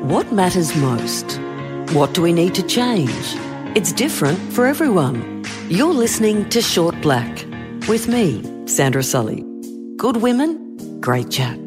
What matters most? What do we need to change? It's different for everyone. You're listening to Short Black with me, Sandra Sully. Good women, great chat.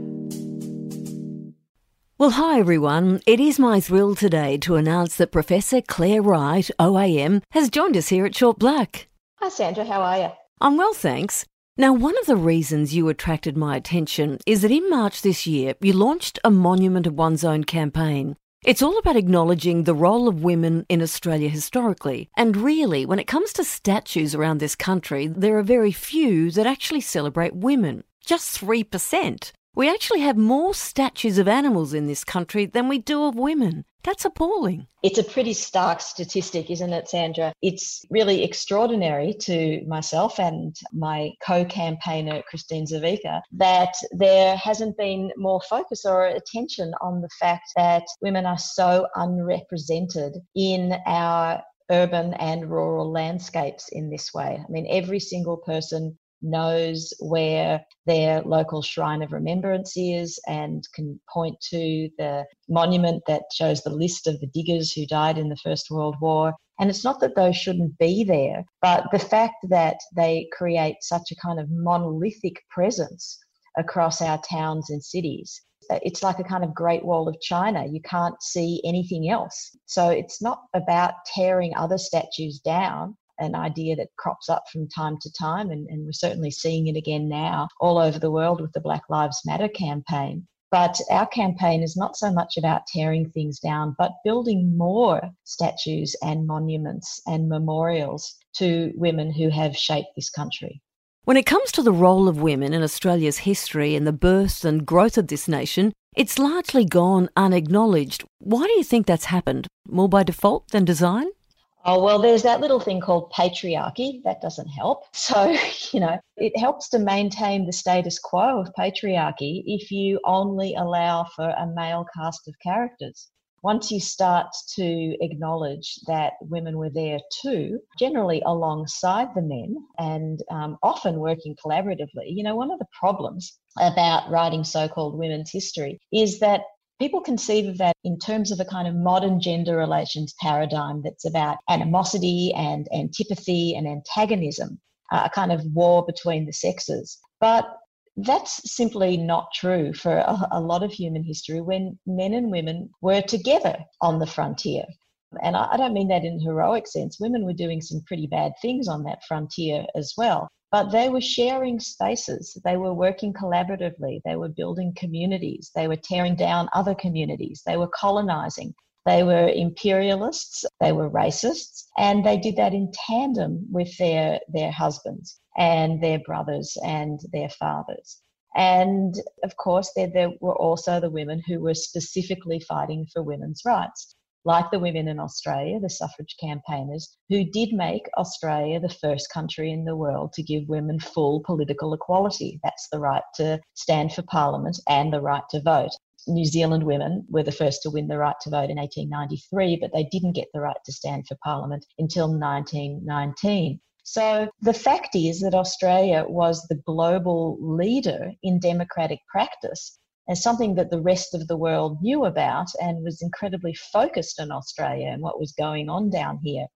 Well, hi everyone. It is my thrill today to announce that Professor Clare Wright, OAM, has joined us here at Short Black. Hi, Sandra. How are you? I'm well, thanks. Now, one of the reasons you attracted my attention is that in March this year, you launched a Monument of One's Own campaign. It's all about acknowledging the role of women in Australia historically. And really, when it comes to statues around this country, there are very few that actually celebrate women. Just 3%. We actually have more statues of animals in this country than we do of women. That's appalling. It's a pretty stark statistic, isn't it, Sandra? It's really extraordinary to myself and my co campaigner, Kristine Ziwica, that there hasn't been more focus or attention on the fact that women are so unrepresented in our urban and rural landscapes in this way. I mean, every single person knows where their local shrine of remembrance is and can point to the monument that shows the list of the diggers who died in the First World War. And it's not that those shouldn't be there, but the fact that they create such a kind of monolithic presence across our towns and cities. Uh, it's like a kind of Great Wall of China. You can't see anything else. So it's not about tearing other statues down an idea that crops up from time to time, and, and, we're certainly seeing it again now all over the world with the Black Lives Matter campaign. But our campaign is not so much about tearing things down, but building more statues and monuments and memorials to women who have shaped this country. When it comes to the role of women in Australia's history and the birth and growth of this nation, it's largely gone unacknowledged. Why do you think that's happened? More by default than design? Oh, well, there's that little thing called patriarchy. That doesn't help. So, you know, it helps to maintain the status quo of patriarchy if you only allow for a male cast of characters. Once you start to acknowledge that women were there too, generally alongside the men and um, often working collaboratively, you know, one of the problems about writing so called women's history is that people conceive of that in terms of a kind of modern gender relations paradigm that's about animosity and antipathy and antagonism, uh, a kind of war between the sexes. But that's simply not true for a, lot of human history when men and women were together on the frontier. And I don't mean that in heroic sense. Women were doing some pretty bad things on that frontier as well but they were sharing spaces. They were working collaboratively. They were building communities. They were tearing down other communities. They were colonizing. They were imperialists. They were racists. And they did that in tandem with their, their husbands and their brothers and their fathers. And of course, there, there were also the women who were specifically fighting for women's rights like the women in Australia, the suffrage campaigners, who did make Australia the first country in the world to give women full political equality. That's the right to stand for parliament and the right to vote. New Zealand women were the first to win the right to vote in 1893, but they didn't get the right to stand for parliament until 1919. So the fact is that Australia was the global leader in democratic practice as something that the rest of the world knew about and was incredibly focused on Australia and what was going on down here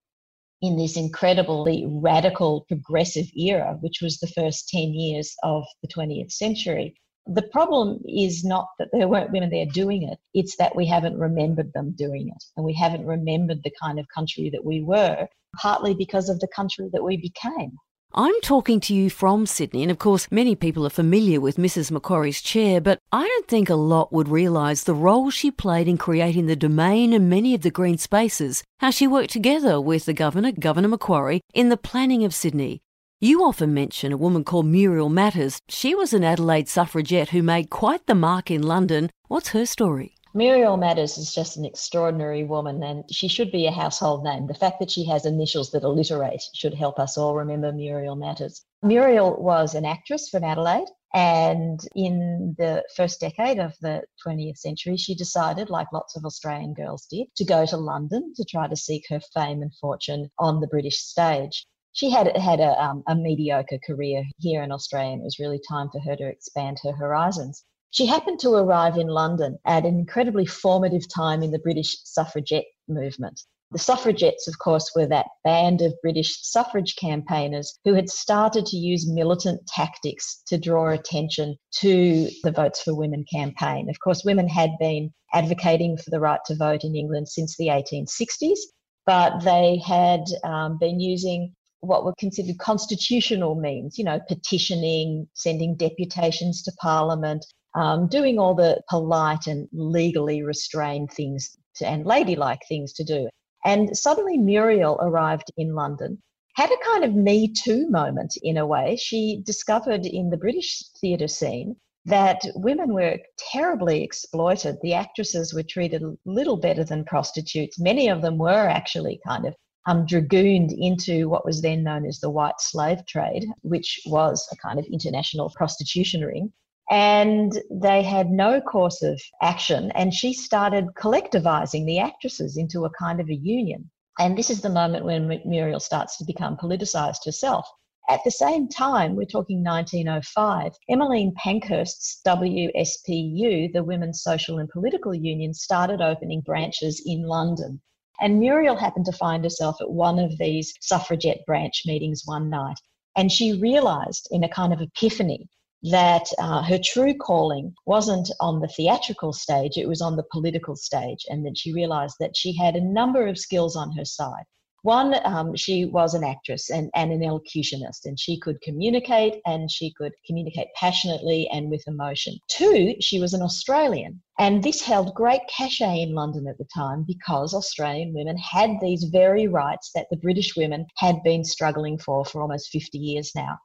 in this incredibly radical progressive era, which was the first 10 years of the 20th century. The problem is not that there weren't women there doing it, it's that we haven't remembered them doing it. And we haven't remembered the kind of country that we were, partly because of the country that we became. I'm talking to you from Sydney, and of course, many people are familiar with Mrs. Macquarie's chair, but I don't think a lot would realise the role she played in creating the domain and many of the green spaces, how she worked together with the Governor, Governor Macquarie, in the planning of Sydney. You often mention a woman called Muriel Matters. She was an Adelaide suffragette who made quite the mark in London. What's her story? Muriel Matters is just an extraordinary woman and she should be a household name. The fact that she has initials that alliterate should help us all remember Muriel Matters. Muriel was an actress from Adelaide and in the first decade of the 20th century, she decided, like lots of Australian girls did, to go to London to try to seek her fame and fortune on the British stage she had had a, um, a mediocre career here in Australia, and it was really time for her to expand her horizons. She happened to arrive in London at an incredibly formative time in the British suffragette movement. The suffragettes, of course, were that band of British suffrage campaigners who had started to use militant tactics to draw attention to the Votes for Women campaign. Of course, women had been advocating for the right to vote in England since the 1860s, but they had um, been using what were considered constitutional means, you know, petitioning, sending deputations to Parliament, um, doing all the polite and legally restrained things to, and ladylike things to do. And suddenly Muriel arrived in London, had a kind of Me Too moment in a way. She discovered in the British theatre scene that women were terribly exploited. The actresses were treated a little better than prostitutes. Many of them were actually kind of um, dragooned into what was then known as the white slave trade, which was a kind of international prostitution ring. And they had no course of action. And she started collectivizing the actresses into a kind of a union. And this is the moment when Muriel starts to become politicized herself. At the same time, we're talking 1905, Emmeline Pankhurst's WSPU, the Women's Social and Political Union, started opening branches in London. And Muriel happened to find herself at one of these suffragette branch meetings one night. And she realized in a kind of epiphany that uh, her true calling wasn't on the theatrical stage, it was on the political stage. And then she realized that she had a number of skills on her side. One, um, she was an actress and, and an elocutionist, and she could communicate and she could communicate passionately and with emotion. Two, she was an Australian. And this held great cachet in London at the time because Australian women had these very rights that the British women had been struggling for for almost 50 years now.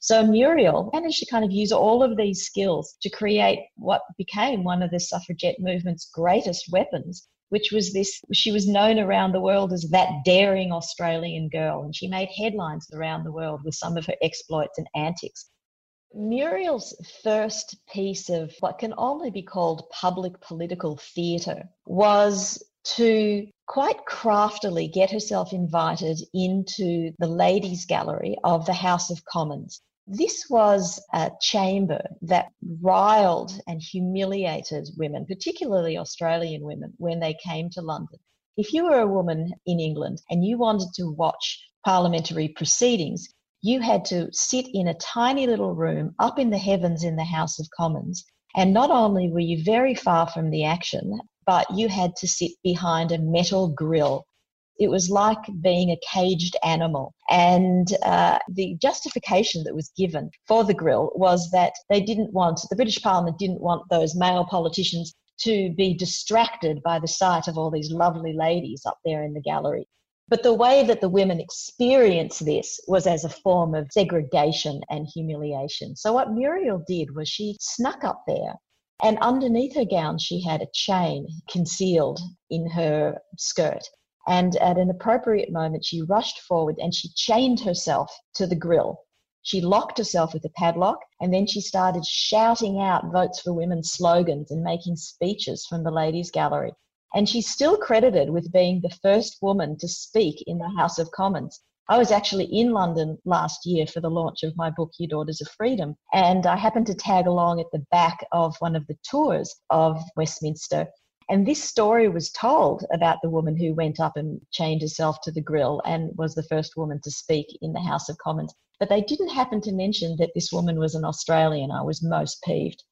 So Muriel managed to kind of use all of these skills to create what became one of the suffragette movement's greatest weapons, which was this she was known around the world as that daring Australian girl, and she made headlines around the world with some of her exploits and antics. Muriel's first piece of what can only be called public political theatre was to quite craftily get herself invited into the ladies' gallery of the House of Commons. This was a chamber that riled and humiliated women, particularly Australian women, when they came to London. If you were a woman in England and you wanted to watch parliamentary proceedings, you had to sit in a tiny little room up in the heavens in the House of Commons. And not only were you very far from the action, but you had to sit behind a metal grill it was like being a caged animal. And uh, the justification that was given for the grill was that they didn't want, the British Parliament didn't want those male politicians to be distracted by the sight of all these lovely ladies up there in the gallery. But the way that the women experienced this was as a form of segregation and humiliation. So, what Muriel did was she snuck up there, and underneath her gown, she had a chain concealed in her skirt. And at an appropriate moment, she rushed forward and she chained herself to the grill. She locked herself with a padlock and then she started shouting out Votes for Women slogans and making speeches from the ladies' gallery. And she's still credited with being the first woman to speak in the House of Commons. I was actually in London last year for the launch of my book, You Daughters of Freedom, and I happened to tag along at the back of one of the tours of Westminster. And this story was told about the woman who went up and chained herself to the grill and was the first woman to speak in the House of Commons. But they didn't happen to mention that this woman was an Australian. I was most peeved.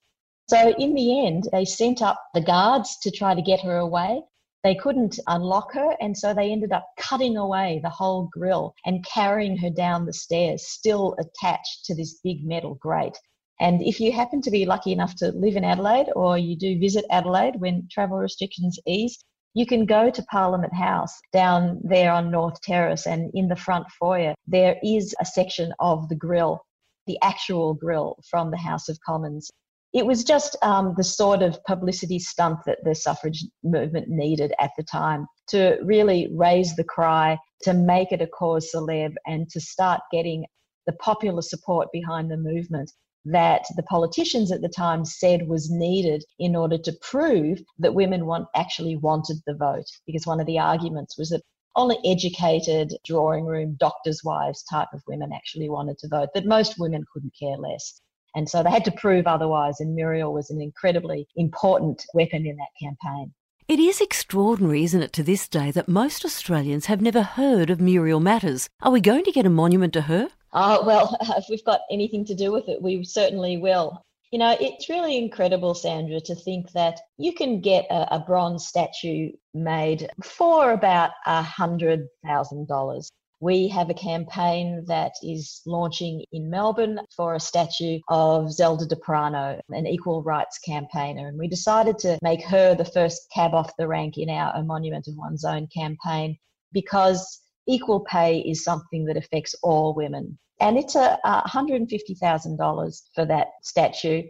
So, in the end, they sent up the guards to try to get her away. They couldn't unlock her, and so they ended up cutting away the whole grill and carrying her down the stairs, still attached to this big metal grate. And if you happen to be lucky enough to live in Adelaide or you do visit Adelaide when travel restrictions ease, You can go to Parliament House down there on North Terrace, and in the front foyer, there is a section of the grill, the actual grill from the House of Commons. It was just um, the sort of publicity stunt that the suffrage movement needed at the time to really raise the cry, to make it a cause celeb, and to start getting the popular support behind the movement that the politicians at the time said was needed in order to prove that women want, actually wanted the vote. Because one of the arguments was that only educated drawing room doctors' wives type of women actually wanted to vote, that most women couldn't care less. And so they had to prove otherwise, and Muriel was an incredibly important weapon in that campaign. It is extraordinary, isn't it, to this day that most Australians have never heard of Muriel Matters. Are we going to get a monument to her? Oh, well, if we've got anything to do with it, we certainly will. You know, it's really incredible, Sandra, to think that you can get a, a bronze statue made for about a hundred thousand dollars. We have a campaign that is launching in Melbourne for a statue of Zelda D'Aprano, an equal rights campaigner. And we decided to make her the first cab off the rank in our A Monument of One's Own campaign because equal pay is something that affects all women. And it's a, a $150,000 for that statue.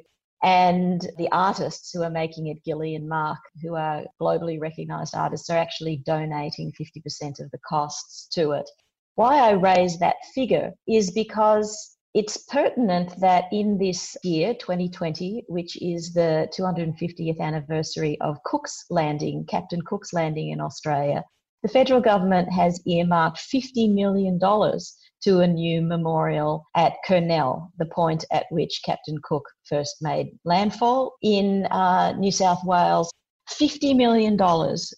And the artists who are making it, Gillie and Marc, who are globally recognized artists, are actually donating 50% of the costs to it. Why I raise that figure is because it's pertinent that in this year, 2020, which is the 250th anniversary of Cook's Landing, Captain Cook's Landing in Australia, the federal government has earmarked $50 million to a new memorial at Kurnell, the point at which Captain Cook first made landfall in uh, New South Wales. $50 million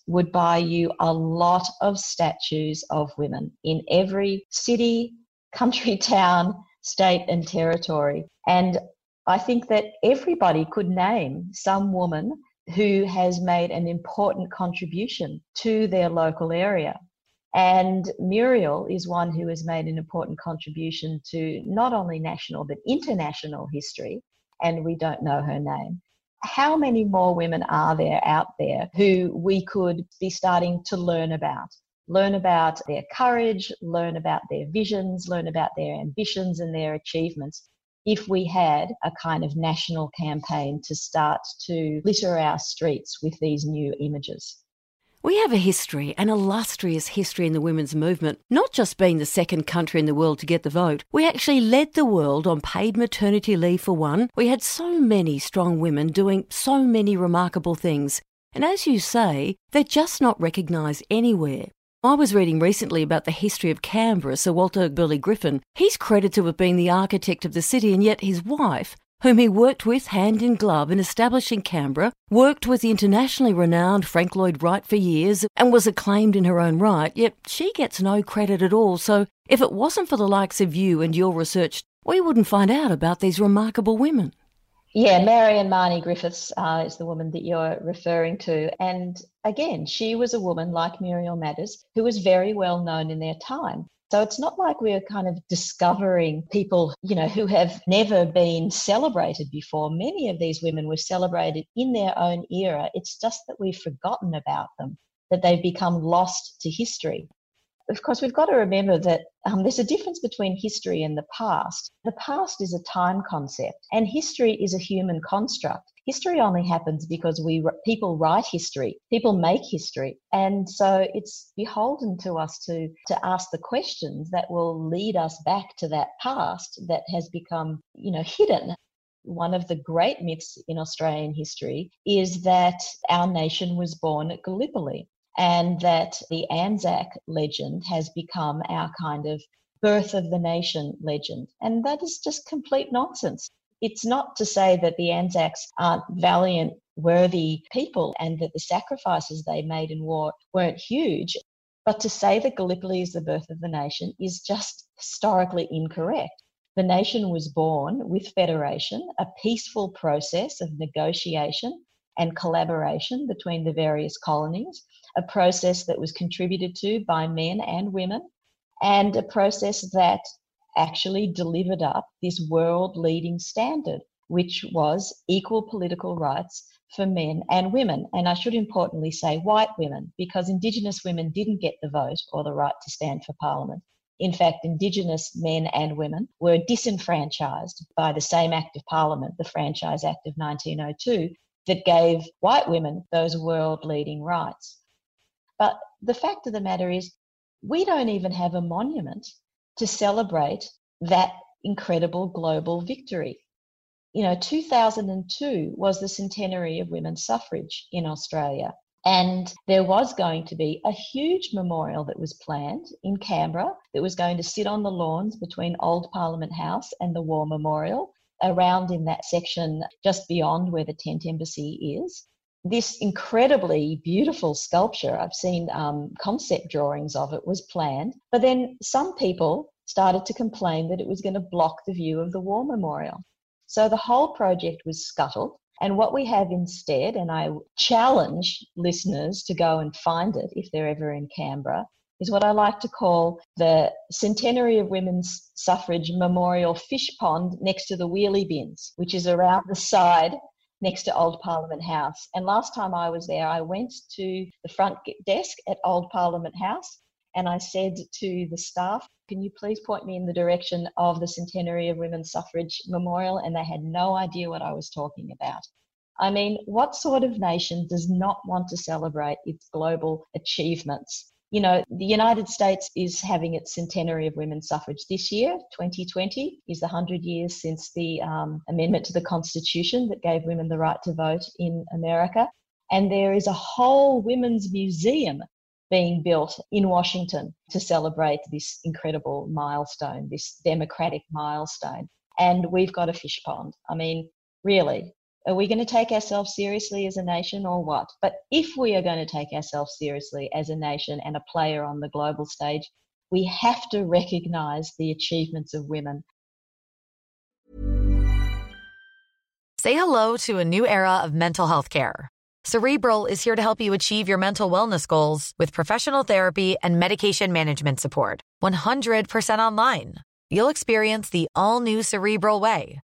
would buy you a lot of statues of women in every city, country, town, state, and territory. And I think that everybody could name some woman who has made an important contribution to their local area. And Muriel is one who has made an important contribution to not only national but international history, and we don't know her name. How many more women are there out there who we could be starting to learn about? Learn about their courage, learn about their visions, learn about their ambitions and their achievements if we had a kind of national campaign to start to litter our streets with these new images. We have a history, an illustrious history in the women's movement, not just being the second country in the world to get the vote. We actually led the world on paid maternity leave for one. We had so many strong women doing so many remarkable things. And as you say, they're just not recognised anywhere. I was reading recently about the history of Canberra, Sir Walter Burley Griffin. He's credited have been the architect of the city, and yet his wife, whom he worked with hand in glove in establishing Canberra, worked with the internationally renowned Frank Lloyd Wright for years and was acclaimed in her own right, yet she gets no credit at all. So if it wasn't for the likes of you and your research, we wouldn't find out about these remarkable women. Yeah, Marion Mahony Griffiths uh, is the woman that you're referring to. And again, she was a woman like Muriel Matters who was very well known in their time. So it's not like we're kind of discovering people, you know, who have never been celebrated before. Many of these women were celebrated in their own era. It's just that we've forgotten about them, that they've become lost to history of course, we've got to remember that um, there's a difference between history and the past. The past is a time concept, and history is a human construct. History only happens because we people write history, people make history, and so it's beholden to us to to ask the questions that will lead us back to that past that has become, you know, hidden one of the great myths in Australian history is that our nation was born at Gallipoli and that the Anzac legend has become our kind of birth of the nation legend. And that is just complete nonsense. It's not to say that the Anzacs aren't valiant, worthy people and that the sacrifices they made in war weren't huge. But to say that Gallipoli is the birth of the nation is just historically incorrect. The nation was born with federation, a peaceful process of negotiation and collaboration between the various colonies, a process that was contributed to by men and women, and a process that actually delivered up this world leading standard which was equal political rights for men and women. And I should importantly say white women, because Indigenous women didn't get the vote or the right to stand for Parliament. In fact, Indigenous men and women were disenfranchised by the same Act of Parliament, the Franchise Act of 1902, that gave white women those world leading rights. But the fact of the matter is, we don't even have a monument to celebrate that incredible global victory. You know, 2002 was the centenary of women's suffrage in Australia. And there was going to be a huge memorial that was planned in Canberra that was going to sit on the lawns between Old Parliament House and the War Memorial, around in that section just beyond where the tent embassy is. This incredibly beautiful sculpture, I've seen um, concept drawings of it, was planned. But then some people started to complain that it was going to block the view of the war memorial. So the whole project was scuttled. And what we have instead, and I challenge listeners to go and find it if they're ever in Canberra, is what I like to call the Centenary of Women's Suffrage Memorial Fish Pond next to the wheelie bins, which is around the side next to Old Parliament House. And last time I was there, I went to the front desk at Old Parliament House and I said to the staff, Can you please point me in the direction of the Centenary of Women's Suffrage Memorial? And they had no idea what I was talking about. I mean, what sort of nation does not want to celebrate its global achievements? You know, the United States is having its centenary of women's suffrage this year, 2020, is the 100 years since the um, amendment to the Constitution that gave women the right to vote in America. And there is a whole women's museum being built in Washington to celebrate this incredible milestone, this democratic milestone. And we've got a fish pond. I mean, really, are we going to take ourselves seriously as a nation or what? But if we are going to take ourselves seriously as a nation and a player on the global stage, we have to recognize the achievements of women. Say hello to a new era of mental health care. Cerebral is here to help you achieve your mental wellness goals with professional therapy and medication management support. 100% online. You'll experience the all new Cerebral Way,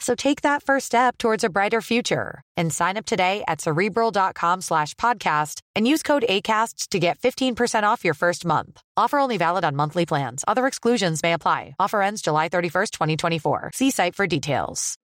So take that first step towards a brighter future and sign up today at cerebral.com slash podcast and use code ACasts to get 15% off your first month. Offer only valid on monthly plans. Other exclusions may apply. Offer ends July 31st, 2024. See site for details.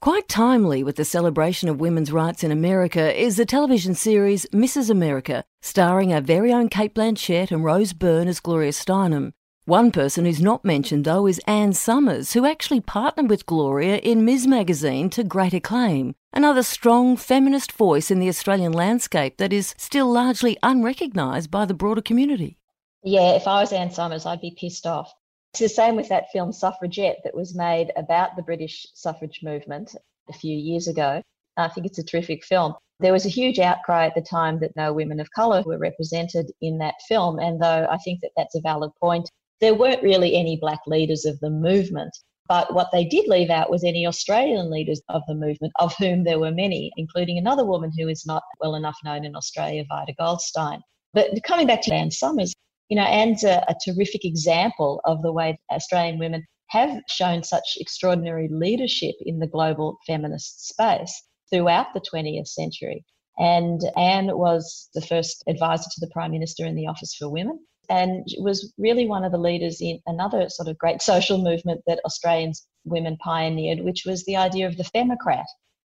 Quite timely with the celebration of women's rights in America is the television series Mrs. America, starring our very own Cate Blanchett and Rose Byrne as Gloria Steinem. One person who's not mentioned, though, is Anne Summers, who actually partnered with Gloria in Ms. Magazine to great acclaim. Another strong feminist voice in the Australian landscape that is still largely unrecognised by the broader community. Yeah, if I was Anne Summers, I'd be pissed off. It's the same with that film Suffragette that was made about the British suffrage movement a few years ago. I think it's a terrific film. There was a huge outcry at the time that no women of colour were represented in that film. And though I think that that's a valid point, there weren't really any black leaders of the movement. But what they did leave out was any Australian leaders of the movement, of whom there were many, including another woman who is not well enough known in Australia, Vida Goldstein. But coming back to Anne Summers, you know, Anne's a, a terrific example of the way Australian women have shown such extraordinary leadership in the global feminist space throughout the 20th century. And Anne was the first advisor to the Prime Minister in the Office for Women and was really one of the leaders in another sort of great social movement that Australians women pioneered, which was the idea of the femocrat.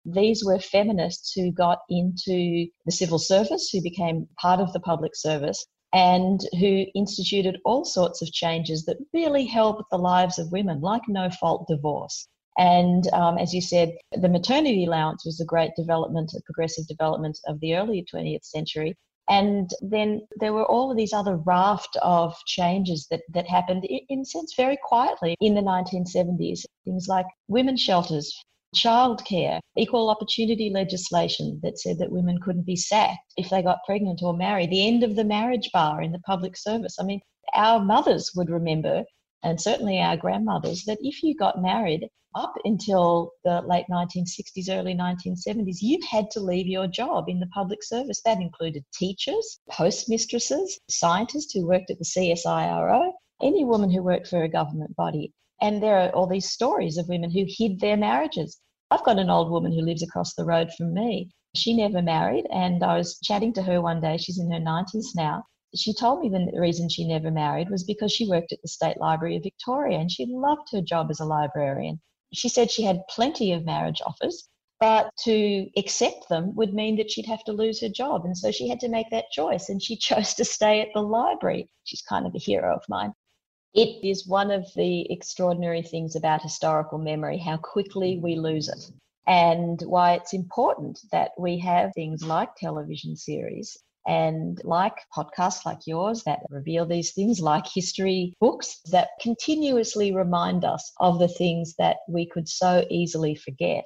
These were feminists who got into the civil service, who became part of the public service, and who instituted all sorts of changes that really helped the lives of women, like no fault divorce. And um, as you said, the maternity allowance was a great development, a progressive development of the early 20th century. And then there were all of these other raft of changes that, that happened, in a sense, very quietly in the 1970s. Things like women's shelters, childcare, equal opportunity legislation that said that women couldn't be sacked if they got pregnant or married, the end of the marriage bar in the public service. I mean, our mothers would remember, and certainly our grandmothers, that if you got married up until the late 1960s, early 1970s, you had to leave your job in the public service. That included teachers, postmistresses, scientists who worked at the CSIRO, any woman who worked for a government body. And there are all these stories of women who hid their marriages. I've got an old woman who lives across the road from me. She never married, and I was chatting to her one day. She's in her 90s now. She told me the reason she never married was because she worked at the State Library of Victoria and she loved her job as a librarian. She said she had plenty of marriage offers, but to accept them would mean that she'd have to lose her job. And so she had to make that choice and she chose to stay at the library. She's kind of a hero of mine. It is one of the extraordinary things about historical memory, how quickly we lose it, and why it's important that we have things like television series and like podcasts like yours that reveal these things, like history books that continuously remind us of the things that we could so easily forget.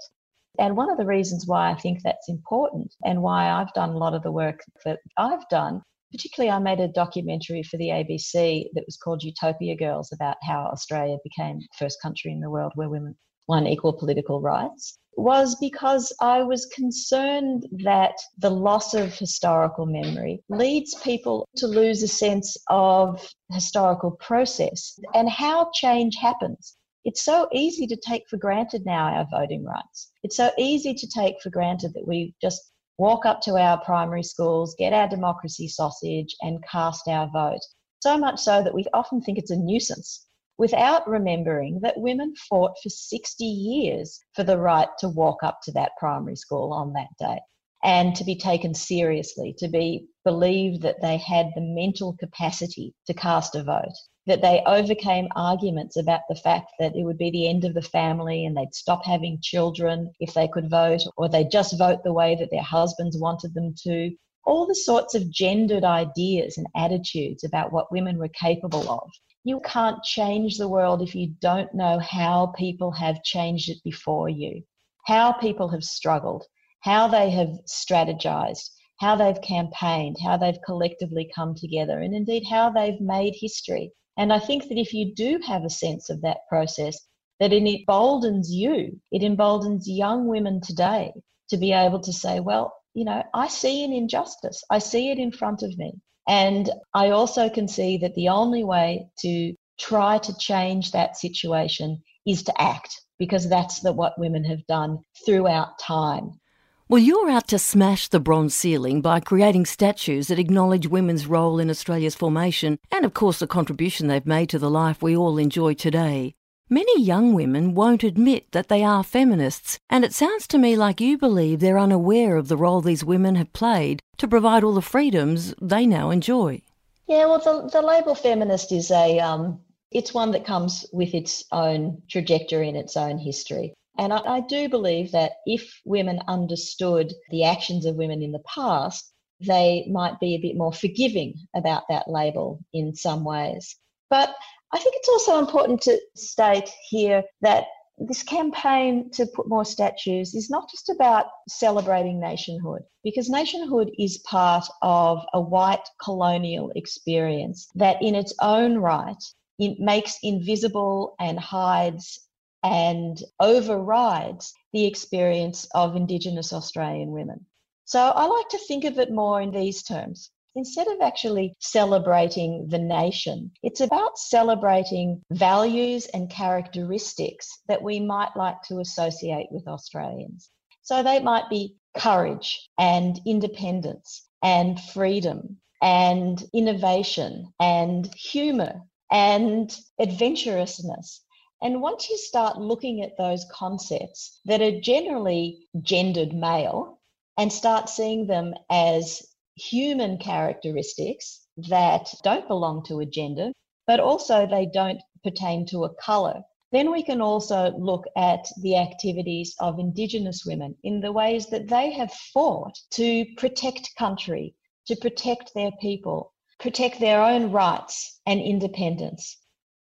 And one of the reasons why I think that's important and why I've done a lot of the work that I've done particularly, I made a documentary for the ABC that was called Utopia Girls about how Australia became the first country in the world where women won equal political rights was because I was concerned that the loss of historical memory leads people to lose a sense of historical process and how change happens. It's so easy to take for granted now our voting rights. It's so easy to take for granted that we just walk up to our primary schools, get our democracy sausage, and cast our vote. So much so that we often think it's a nuisance without remembering that women fought for 60 years for the right to walk up to that primary school on that day and to be taken seriously, to be believed that they had the mental capacity to cast a vote that they overcame arguments about the fact that it would be the end of the family and they'd stop having children if they could vote, or they'd just vote the way that their husbands wanted them to. All the sorts of gendered ideas and attitudes about what women were capable of. You can't change the world if you don't know how people have changed it before you, how people have struggled, how they have strategized, how they've campaigned, how they've collectively come together, and indeed how they've made history. And I think that if you do have a sense of that process, that it emboldens you, it emboldens young women today to be able to say, well, you know, I see an injustice, I see it in front of me. And I also can see that the only way to try to change that situation is to act, because that's the, what women have done throughout time. Well, you're out to smash the bronze ceiling by creating statues that acknowledge women's role in Australia's formation and, of course, the contribution they've made to the life we all enjoy today. Many young women won't admit that they are feminists, and it sounds to me like you believe they're unaware of the role these women have played to provide all the freedoms they now enjoy. Yeah, well, the, the label feminist is a um, it's one that comes with its own trajectory and its own history. And I, I do believe that if women understood the actions of women in the past, they might be a bit more forgiving about that label in some ways. But I think it's also important to state here that this campaign to put more statues is not just about celebrating nationhood, because nationhood is part of a white colonial experience that, in its own right, it makes invisible and hides and overrides the experience of Indigenous Australian women. So I like to think of it more in these terms. Instead of actually celebrating the nation, it's about celebrating values and characteristics that we might like to associate with Australians. So they might be courage and independence and freedom and innovation and humour and adventurousness and once you start looking at those concepts that are generally gendered male and start seeing them as human characteristics that don't belong to a gender, but also they don't pertain to a colour, then we can also look at the activities of Indigenous women in the ways that they have fought to protect country, to protect their people, protect their own rights and independence.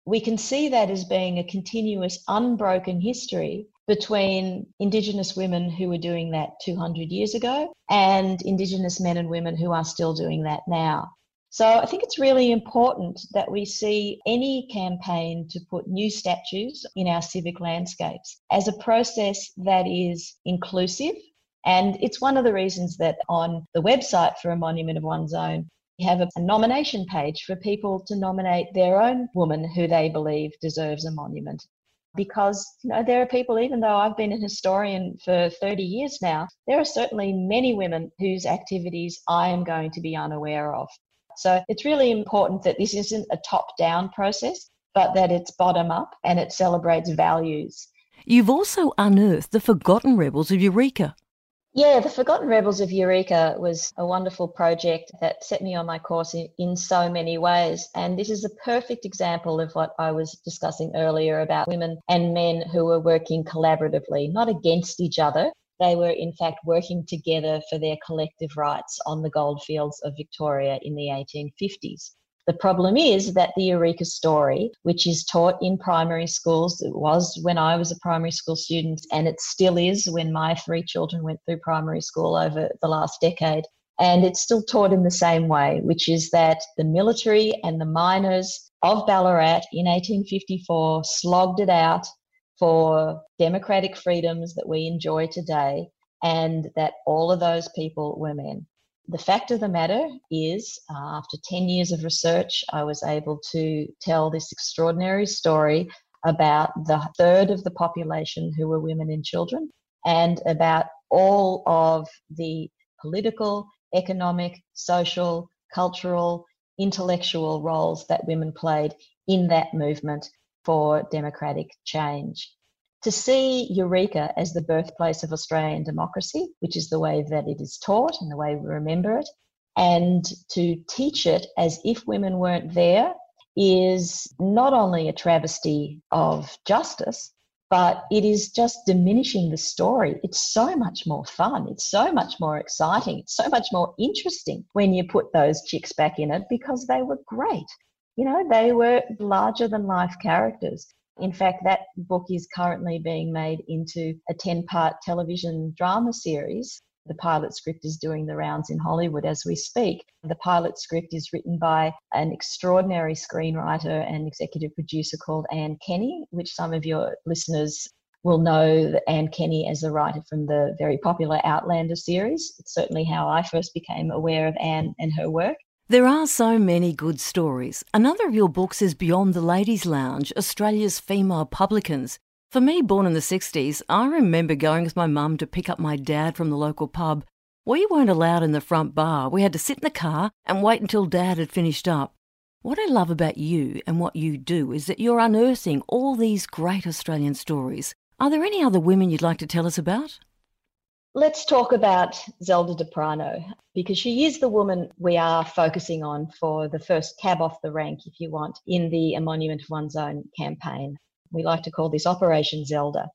We can see that as being a continuous, unbroken history between Indigenous women who were doing that 200 years ago and Indigenous men and women who are still doing that now. So I think it's really important that we see any campaign to put new statues in our civic landscapes as a process that is inclusive. And it's one of the reasons that on the website for a Monument of One's Own, we have a, nomination page for people to nominate their own woman who they believe deserves a monument because you know there are people even though I've been a historian for 30 years now there are certainly many women whose activities I am going to be unaware of. So it's really important that this isn't a top down process but that it's bottom up and it celebrates values. You've also unearthed the forgotten rebels of Eureka yeah, the Forgotten Rebels of Eureka was a wonderful project that set me on my course in, in, so many ways. And this is a perfect example of what I was discussing earlier about women and men who were working collaboratively, not against each other. They were, in fact, working together for their collective rights on the goldfields of Victoria in the 1850s. The problem is that the Eureka story, which is taught in primary schools, it was when I was a primary school student, and it still is when my three children went through primary school over the last decade. And it's still taught in the same way, which is that the military and the miners of Ballarat in 1854 slogged it out for democratic freedoms that we enjoy today, and that all of those people were men the fact of the matter is, uh, after 10 years of research, I was able to tell this extraordinary story about the third of the population who were women and children, and about all of the political, economic, social, cultural, intellectual roles that women played in that movement for democratic change to see Eureka as the birthplace of Australian democracy, which is the way that it is taught and the way we remember it, and to teach it as if women weren't there is not only a travesty of justice, but it is just diminishing the story. It's so much more fun. It's so much more exciting. It's so much more interesting when you put those chicks back in it because they were great. You know, they were larger than life characters. In fact, that book is currently being made into a 10 part television drama series. The pilot script is doing the rounds in Hollywood as we speak. The pilot script is written by an extraordinary screenwriter and executive producer called Anne Kenney, which some of your listeners will know Anne Kenney as a writer from the very popular Outlander series. It's certainly how I first became aware of Anne and her work. There are so many good stories. Another of your books is Beyond the Ladies' Lounge Australia's Female Publicans. For me, born in the 60s, I remember going with my mum to pick up my dad from the local pub. We weren't allowed in the front bar. We had to sit in the car and wait until dad had finished up. What I love about you and what you do is that you're unearthing all these great Australian stories. Are there any other women you'd like to tell us about? Let's talk about Zelda D'Aprano because she is the woman we are focusing on for the first cab off the rank, if you want, in the A Monument of One's Own campaign. We like to call this Operation Zelda.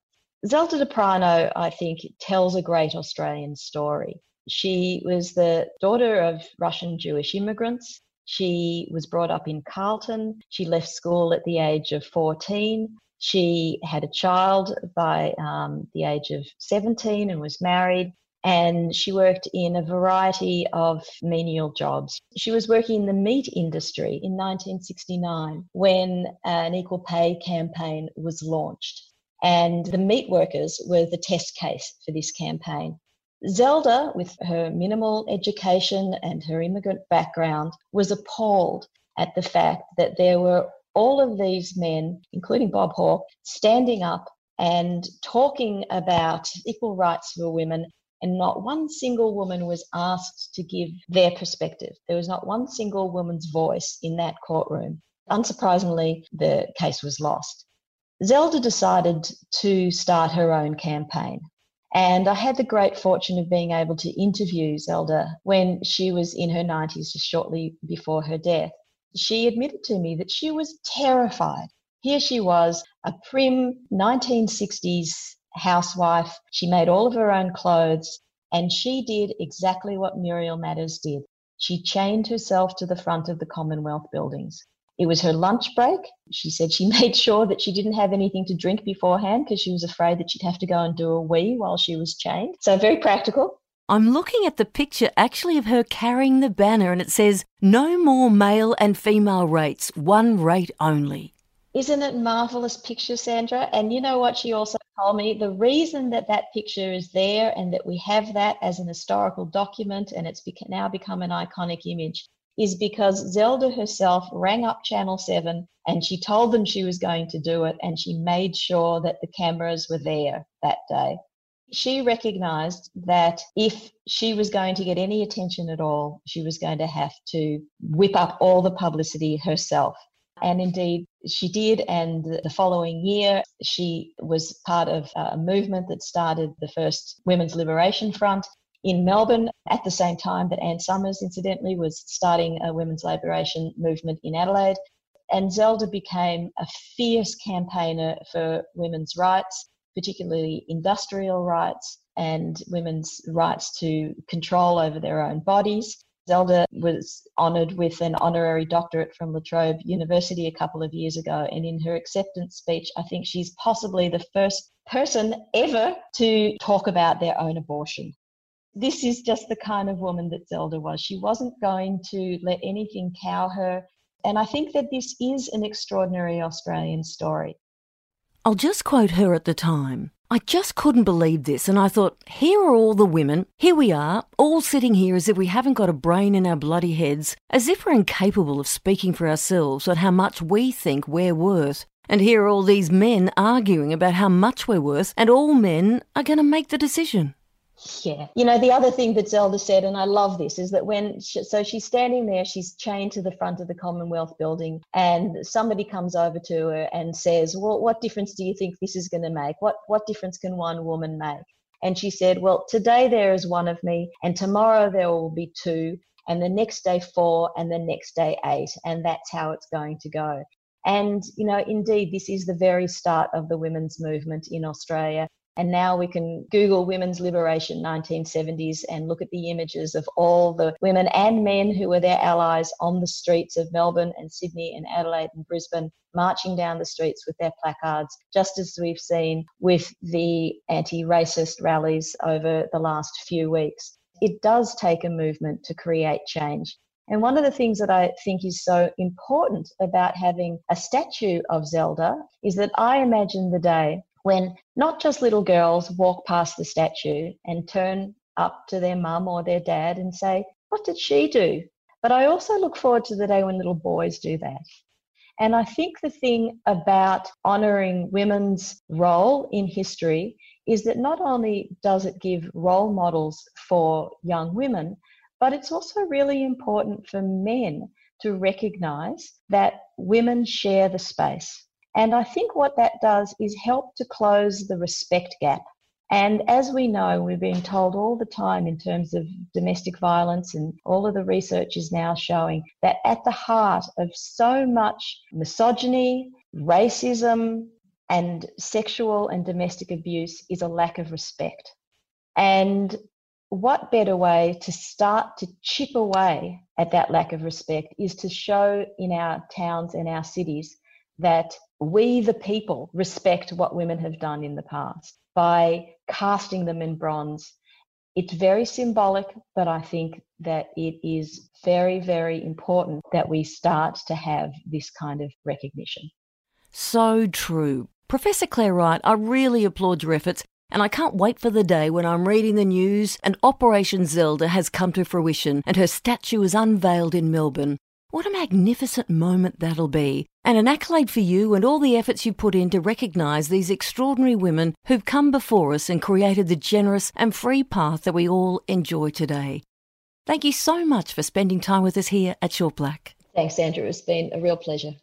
Zelda D'Aprano, I think, tells a great Australian story. She was the daughter of Russian Jewish immigrants. She was brought up in Carlton. She left school at the age of 14. She had a child by um, the age of 17 and was married. And she worked in a variety of menial jobs. She was working in the meat industry in 1969 when an equal pay campaign was launched. And the meat workers were the test case for this campaign. Zelda, with her minimal education and her immigrant background, was appalled at the fact that there were all of these men, including Bob Hawke, standing up and talking about equal rights for women. And not one single woman was asked to give their perspective. There was not one single woman's voice in that courtroom. Unsurprisingly, the case was lost. Zelda decided to start her own campaign. And I had the great fortune of being able to interview Zelda when she was in her 90s, just shortly before her death she admitted to me that she was terrified. Here she was, a prim 1960s housewife. She made all of her own clothes, and she did exactly what Muriel Matters did. She chained herself to the front of the Commonwealth buildings. It was her lunch break. She said she made sure that she didn't have anything to drink beforehand because she was afraid that she'd have to go and do a wee while she was chained. So, very practical. I'm looking at the picture actually of her carrying the banner and it says, No more male and female rates, one rate only. Isn't it marvelous picture, Sandra? And you know what she also told me? The reason that that picture is there and that we have that as an historical document and it's now become an iconic image is because Zelda herself rang up Channel 7 and she told them she was going to do it and she made sure that the cameras were there that day. She recognized that if she was going to get any attention at all, she was going to have to whip up all the publicity herself. And indeed, she did. And the following year, she was part of a movement that started the first Women's Liberation Front in Melbourne at the same time that Anne Summers, incidentally, was starting a women's liberation movement in Adelaide. And Zelda became a fierce campaigner for women's rights, particularly industrial rights and women's rights to control over their own bodies. Zelda was honoured with an honorary doctorate from La Trobe University a couple of years ago. And in her acceptance speech, I think she's possibly the first person ever to talk about their own abortion this is just the kind of woman that Zelda was. She wasn't going to let anything cow her. And I think that this is an extraordinary Australian story. I'll just quote her at the time. I just couldn't believe this, and I thought, here are all the women, here we are, all sitting here as if we haven't got a brain in our bloody heads, as if we're incapable of speaking for ourselves on how much we think we're worth. And here are all these men arguing about how much we're worth, and all men are going to make the decision. Yeah. You know, the other thing that Zelda said, and I love this, is that when, she, so she's standing there, she's chained to the front of the Commonwealth building, and somebody comes over to her and says, Well, what difference do you think this is going to make? What, what difference can one woman make? And she said, Well, today there is one of me, and tomorrow there will be two, and the next day four, and the next day eight. And that's how it's going to go. And, you know, indeed, this is the very start of the women's movement in Australia. And now we can Google Women's Liberation 1970s and look at the images of all the women and men who were their allies on the streets of Melbourne and Sydney and Adelaide and Brisbane, marching down the streets with their placards, just as we've seen with the anti racist rallies over the last few weeks. It does take a movement to create change. And one of the things that I think is so important about having a statue of Zelda is that I imagine the day when not just little girls walk past the statue and turn up to their mum or their dad and say, What did she do? But I also look forward to the day when little boys do that. And I think the thing about honouring women's role in history is that not only does it give role models for young women, but it's also really important for men to recognise that women share the space. And I think what that does is help to close the respect gap. And as we know, we're being told all the time in terms of domestic violence, and all of the research is now showing that at the heart of so much misogyny, racism, and sexual and domestic abuse is a lack of respect. And what better way to start to chip away at that lack of respect is to show in our towns and our cities that we, the people, respect what women have done in the past by casting them in bronze. It's very symbolic, but I think that it is very, very important that we start to have this kind of recognition. So true. Professor Clare Wright, I really applaud your efforts, and I can't wait for the day when I'm reading the news and Operation Zelda has come to fruition and her statue is unveiled in Melbourne. What a magnificent moment that'll be, and an accolade for you and all the efforts you put in to recognise these extraordinary women who've come before us and created the generous and free path that we all enjoy today. Thank you so much for spending time with us here at Short Black. Thanks, Andrew. It's been a real pleasure.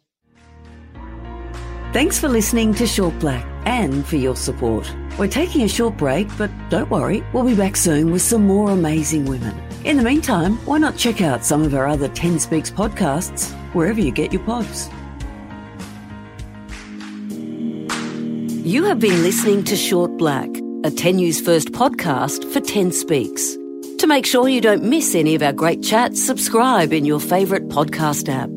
Thanks for listening to Short Black and for your support. We're taking a short break, but don't worry, we'll be back soon with some more amazing women. In the meantime, why not check out some of our other 10 Speaks podcasts wherever you get your pods? You have been listening to Short Black, a 10 News First podcast for 10 Speaks. To make sure you don't miss any of our great chats, subscribe in your favourite podcast app.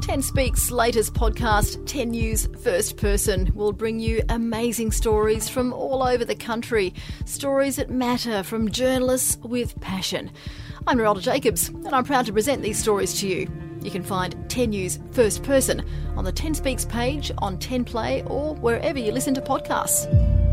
10 Speaks' latest podcast, 10 News First Person, will bring you amazing stories from all over the country. Stories that matter from journalists with passion. I'm Narelda Jacobs, and I'm proud to present these stories to you. You can find 10 News First Person on the 10 Speaks page on 10 Play or wherever you listen to podcasts.